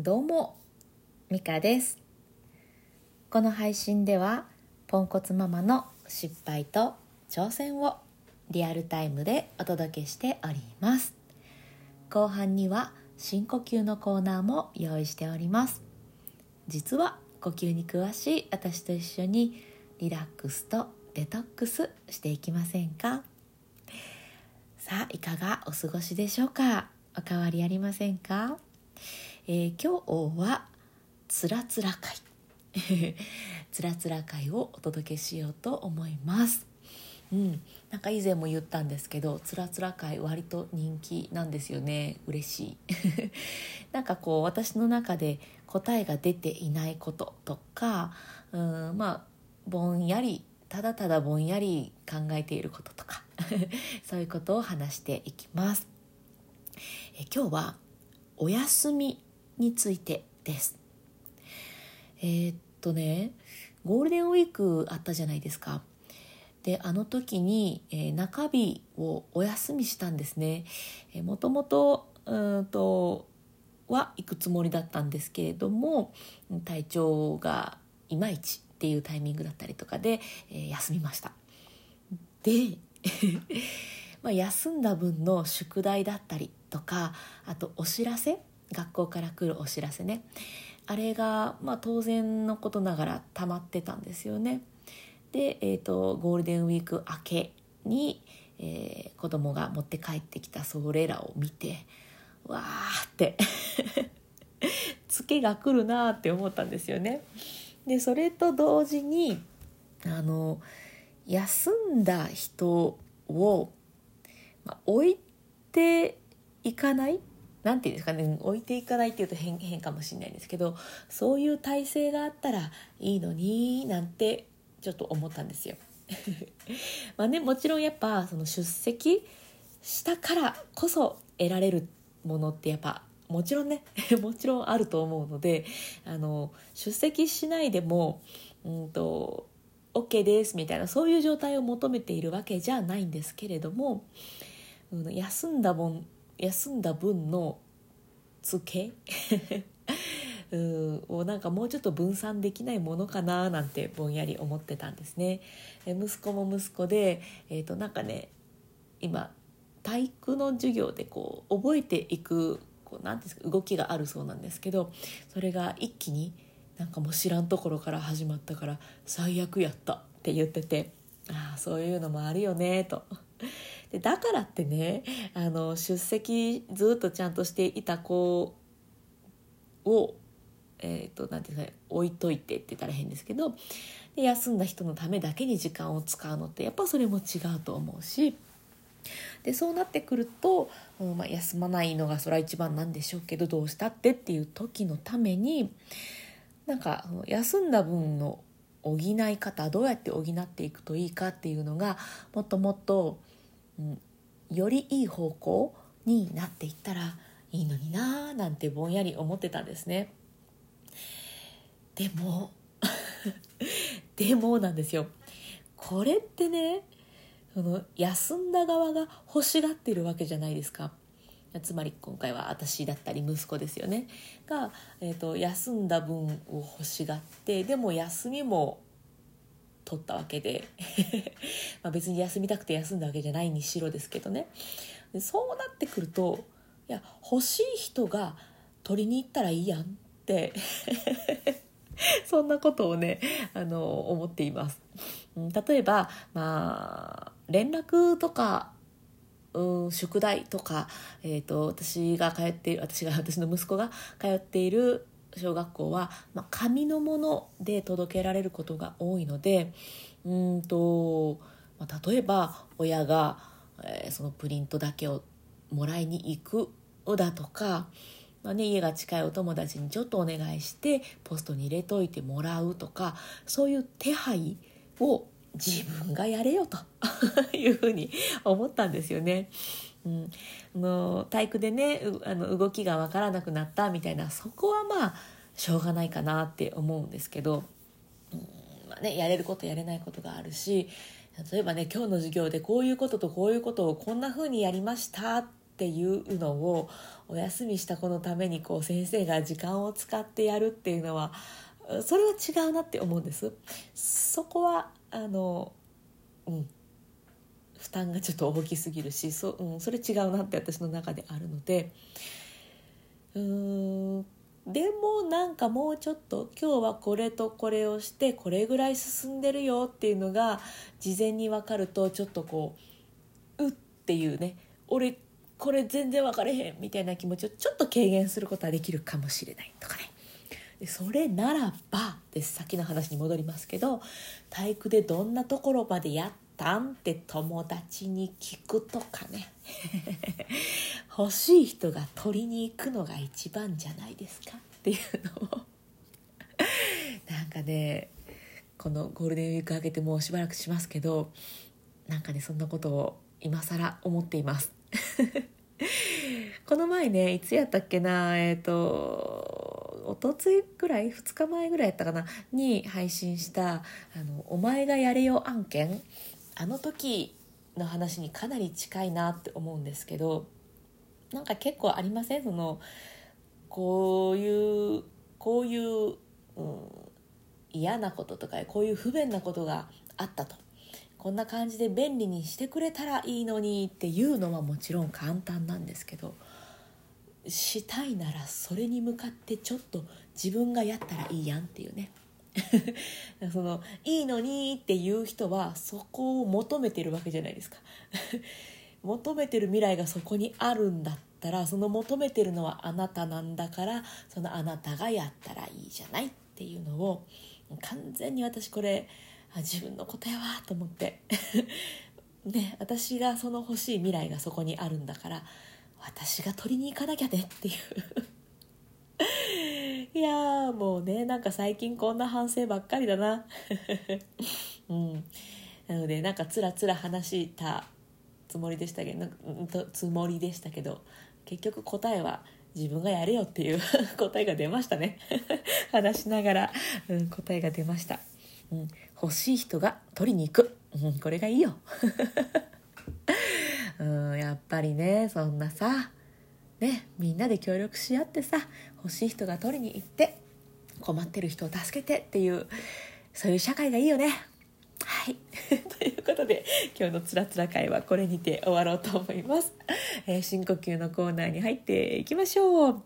どうもミカです。この配信ではポンコツママの失敗と挑戦をリアルタイムでお届けしております。後半には深呼吸のコーナーも用意しております。実は呼吸に詳しい私と一緒にリラックスとデトックスしていきませんか？さあいかがお過ごしでしょうか？お変わりありませんか、えー、今日はつらつら会。つらつら会をお届けしようと思います。うん、なんか以前も言ったんですけどつらつら会割と人気なんですよね。嬉しい。なんかこう私の中で答えが出ていないこととかうんまあぼんやりただただぼんやり考えていることとか そういうことを話していきます。え今日はお休みについてです。えー、っとねゴールデンウィークあったじゃないですか。であの時に、えー、中日をお休みしたんですね、えー、もともとうんとは行くつもりだったんですけれども体調がいまいちっていうタイミングだったりとかで、えー、休みました。で まあ休んだ分の宿題だったりとかあとお知らせ学校から来るお知らせね。あれが、まあ、当然のことながら溜まってたんですよね。で、えーと、ゴールデンウィーク明けに、えー、子供が持って帰ってきたそれらを見てわーって。ツケが来るなって思ったんですよね。でそれと同時にあの休んだ人を、まあ、置いていかないなんていうんですかね置いていかないっていうと変変かもしれないんですけどそういう体制があったらいいのになんてちょっと思ったんですよ。まあねもちろんやっぱその出席したからこそ得られるものってやっぱもちろんね もちろんあると思うのであの出席しないでもうんと OK ですみたいなそういう状態を求めているわけじゃないんですけれども、うん、休んだ分休んだ分の付け？うんをなんかもうちょっと分散できないものかななんてぼんやり思ってたんですね。え息子も息子で、えー、となんかね今体育の授業でこう覚えていくこうなんですか動きがあるそうなんですけどそれが一気になんかもう知らんところから始まったから最悪やったって言っててああそういうのもあるよねと。でだからってねあの出席ずっとちゃんとしていた子をえーと、なんていうか置いといてって言ったら変ですけどで休んだ人のためだけに時間を使うのってやっぱそれも違うと思うしでそうなってくると、うんまあ、休まないのがそれは一番なんでしょうけどどうしたってっていう時のためになんか休んだ分の補い方どうやって補っていくといいかっていうのがもっともっと、よりいい方向になっていったらいいのになーなんてぼんやり思ってたんですね。でも でもなんですよ。これってねその休んだ側が欲しがってるわけじゃないですか。つまり今回は私だったり息子ですよね。が、えーと、休んだ分を欲しがってでも休みも取ったわけで。まあ別に休みたくて休んだわけじゃないにしろですけどね。でそうなってくるといや欲しい人が取りに行ったらいいやんって。そんなことをねあの思っています。例えば、まあ、連絡とかうん宿題とか、えーと、私が通っている私が私の息子が通っている小学校は、まあ、紙のもので届けられることが多いのでうんと、まあ、例えば親が、えー、そのプリントだけをもらいに行くだとかまあね、家が近いお友達にちょっとお願いしてポストに入れといてもらうとかそういう手配を自分がやれよと いうふうに思ったんですよね。うん、の体育でねあの動きが分からなくなったみたいなそこはまあしょうがないかなって思うんですけど、うん。まあね、やれることやれないことがあるし例えばね今日の授業でこういうこととこういうことをこんな風にやりましたっっていうのをお休みした子のためにこう先生が時間を使ってやるっていうのはそれは違うなって思うんです。そこはあのうん。負担がちょっと大きすぎるしそ,、うん、それ違うなって私の中であるので。うーんでもなんかもうちょっと今日はこれとこれをしてこれぐらい進んでるよっていうのが事前に分かるとちょっとこううっていうね俺これ全然分かれへんみたいな気持ちをちょっと軽減することはできるかもしれないとかね。でそれならばです先の話に戻りますけど体育でどんなところまでやったんって友達に聞くとかね。欲しい人が取りに行くのが一番じゃないですか。っていうのを。なんかねこのゴールデンウィーク明けてもうしばらくしますけどなんかねそんなことを今更思っています。この前ねいつやったっけなえっ、ー、とおとついぐらい？2日前ぐらいやったかな？に配信した「あのお前がやれよ案件」あの時の話にかなり近いなって思うんですけどなんか結構ありません？そのこういうこういう、うん、嫌なこととかこういう不便なことがあったと。こんな感じで便利にしてくれたらいいのにっていうのはもちろん簡単なんですけどしたいならそれに向かってちょっと自分がやったらいいやんっていうね。そのいいのにっていう人はそこを求めてるわけじゃないですか。求めてる未来がそこにあるんだったらその求めてるのはあなたなんだからそのあなたがやったらいいじゃないっていうのを完全に私これあ自分のことやわと思って。ね私がその欲しい未来がそこにあるんだから私が取りに行かなきゃねっていう。いやもうねなんか最近こんな反省ばっかりだな。うん。なのでなんかつらつら話したつもりでしたけどつもりでしたけど結局答えは自分がやれよっていう 答えが出ましたね。話しながら、うん、答えが出ました。うん、欲しい人が取りに行く、うん、これがいいよ、うん、やっぱりねそんなさねみんなで協力し合ってさ欲しい人が取りに行って困ってる人を助けてっていうそういう社会がいいよね。はい。ということで今日のつらつら会はこれにて終わろうと思います、えー、深呼吸のコーナーに入っていきましょう。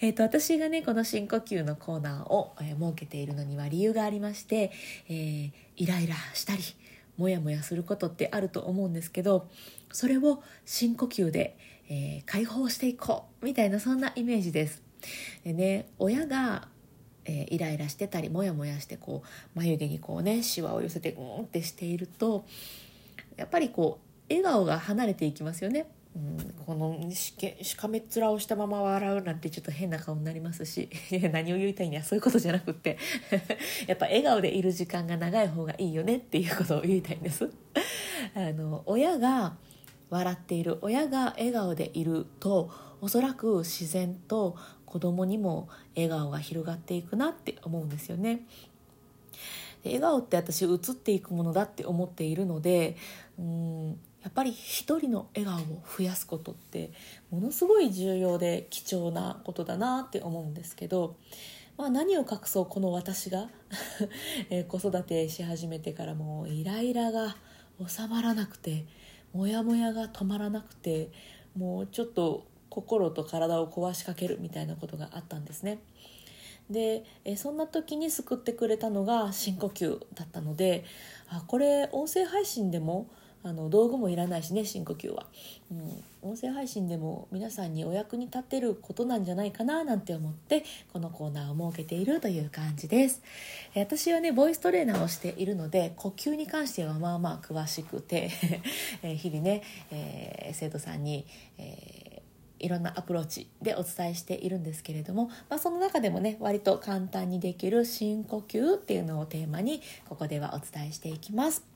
えっ、ー、と私がねこの深呼吸のコーナーを、えー、設けているのには理由がありまして、えイライラしたりモヤモヤすることってあると思うんですけどそれを深呼吸で、ええ解放していこうみたいなそんなイメージですでね親がえー、イライラしてたりモヤモヤしてこう眉毛にこうねシワを寄せてうんってしているとやっぱりこう笑顔が離れていきますよね。うん、このしけしかめっ面をしたまま笑うなんてちょっと変な顔になりますし 何を言いたいんやそういうことじゃなくって やっぱ笑顔でいる時間が長い方がいいよねっていうことを言いたいんです。あの親が笑っている親が笑顔でいるとおそらく自然と子供にも笑顔が広がっていくなって思うんですよね。笑顔って私映っていくものだって思っているのでうんやっぱり一人の笑顔を増やすことってものすごい重要で貴重なことだなって思うんですけど、まあ、何を隠そうこの私が？子育てし始めてからもうイライラが収まらなくてモヤモヤが止まらなくてもうちょっと心と体を壊しかけるみたいなことがあったんですね。でえそんな時に救ってくれたのが深呼吸だったのであこれ音声配信でもあの道具もいらないしね深呼吸は、うん、音声配信でも皆さんにお役に立てることなんじゃないかななんて思ってこのコーナーを設けているという感じです。私はねボイストレーナーをしているので呼吸に関してはまあまあ詳しくて 日々ね、えー、生徒さんに、えーいろんなアプローチでお伝えしているんですけれども、まあ、その中でもね割と簡単にできる深呼吸っていうのをテーマにここではお伝えしていきます。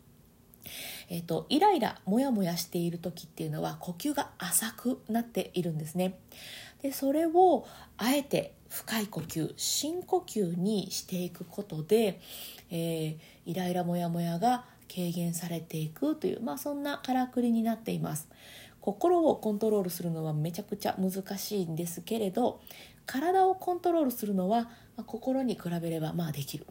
えーと、イライラモヤモヤしている時っていうのは呼吸が浅くなっているんですね。でそれをあえて深い呼吸深呼吸にしていくことで、えー、イライラモヤモヤが軽減されていくという、まあ、そんなからくりになっています。心をコントロールするのはめちゃくちゃ難しいんですけれど体をコントロールするのは、まあ、心に比べればまあできる。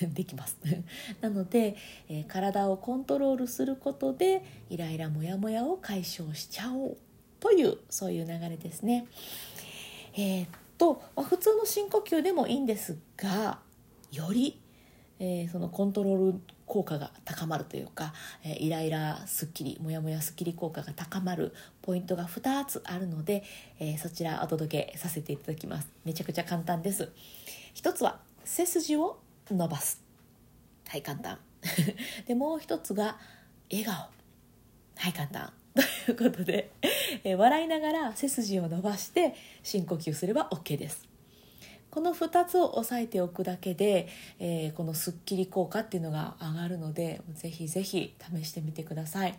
できます。なので、えー、体をコントロールすることでイライラモヤモヤを解消しちゃおうというそういう流れですね。えー、っと、まあ、普通の深呼吸でもいいんですがより、えー、そのコントロール効果が高まるというか、え、イライラすっきりモヤモヤすっきり効果が高まるポイントが2つあるので、えそちらお届けさせていただきます。めちゃくちゃ簡単です。一つは背筋を伸ばす。はい簡単。でもう一つが笑顔。はい簡単。ということで、え笑いながら背筋を伸ばして深呼吸すれば OK です。この2つを押さえておくだけで、えー、このすっきり効果っていうのが上がるのでぜひぜひ試してみてください。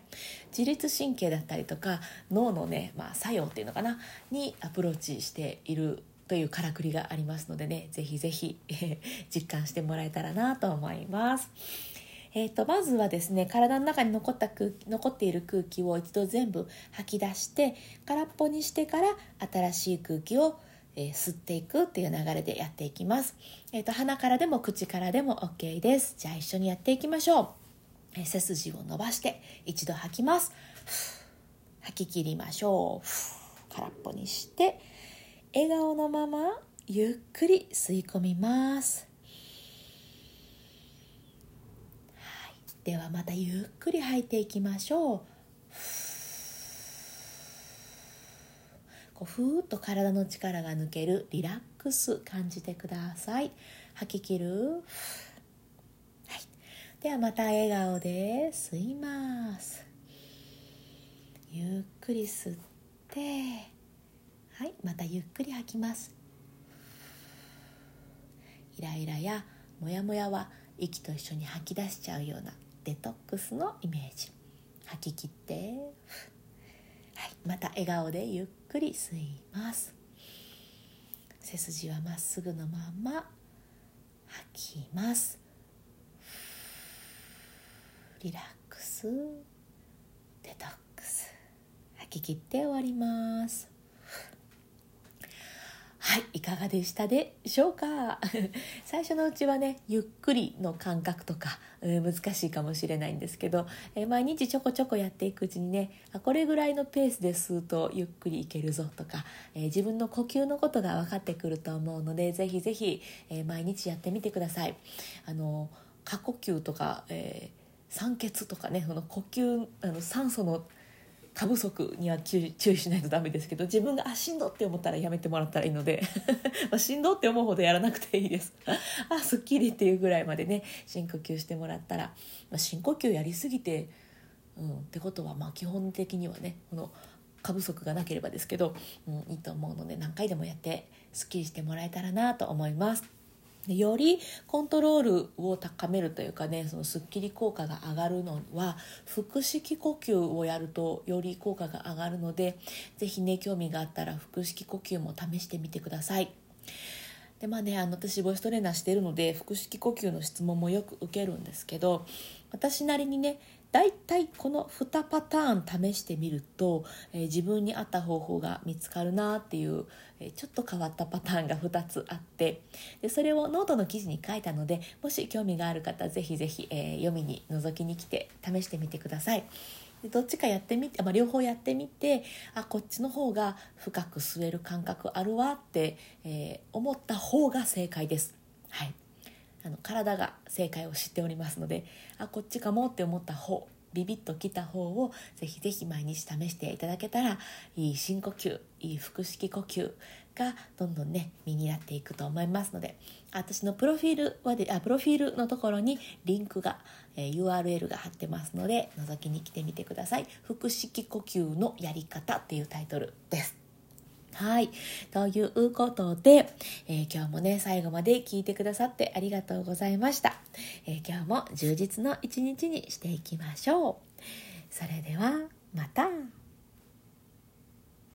自律神経だったりとか脳のね、まあ、作用っていうのかな？にアプローチしているというからくりがありますのでねぜひぜひ、え 実感してもらえたらなと思います。えーと、まずはですね体の中に残った空残っている空気を一度全部吐き出して空っぽにしてから新しい空気を、えー、吸っていくっていう流れでやっていきます、えーと、鼻からでも口からでも OK です。じゃあ一緒にやっていきましょう、えー、背筋を伸ばして一度吐きます。吐き切りましょう。空っぽにして笑顔のままゆっくり吸い込みます、はい、ではまたゆっくり吐いていきましょう。こうふーっと体の力が抜けるリラックス感じてください。吐き切る、はい、ではまた笑顔で吸います。ゆっくり吸って。はいまたゆっくり吐きます。イライラやモヤモヤは息と一緒に吐き出しちゃうようなデトックスのイメージ。吐き切って。はいまた笑顔でゆっくり吸います。背筋はまっすぐのまま吐きます。リラックス。デトックス。吐き切って終わります。いいかがでしたでしょうか？最初のうちはねゆっくりの感覚とか、うん、難しいかもしれないんですけど、えー、毎日ちょこちょこやっていくうちにねあこれぐらいのペースで吸うとゆっくりいけるぞとか、えー、自分の呼吸のことが分かってくると思うのでぜひぜひ、えー、毎日やってみてください。あの過呼吸とか、え酸欠とかねその呼吸あの酸素の過不足には注意しないとダメですけど自分があしんどって思ったらやめてもらったらいいので ましんどって思うほどやらなくていいです あすっきりっていうぐらいまでね深呼吸してもらったら、まあ、深呼吸やりすぎて、うん、ってことはまあ基本的にはねこの過不足がなければですけど、うん、いいと思うので何回でもやってすっきりしてもらえたらなと思います。よりコントロールを高めるというかねそのすっきり効果が上がるのは腹式呼吸をやるとより効果が上がるので是非ね興味があったら腹式呼吸も試してみてください。でまあねあの私ボイストレーナーしてるので腹式呼吸の質問もよく受けるんですけど私なりにね大体この2パターン試してみると、えー、自分に合った方法が見つかるなっていう、ちょっと変わったパターンが2つあってでそれをノートの記事に書いたのでもし興味がある方ぜひぜひ、えー、読みに覗きに来て試してみてください。でどっちかやってみて、まあ、両方やってみてあこっちの方が深く吸える感覚あるわって、え思った方が正解です。はいあの体が正解を知っておりますのであこっちかもって思った方ビビッときた方をぜひぜひ毎日試していただけたらいい深呼吸いい腹式呼吸がどんどんね身になっていくと思いますので私のプロフィールはであプロフィールのところにリンクが、えー、URL が貼ってますので覗きに来てみてください。腹式呼吸のやり方っていうタイトルです。はい。ということで、えー、今日もね、最後まで聞いてくださってありがとうございました。えー、今日も充実の一日にしていきましょう。それでは、また。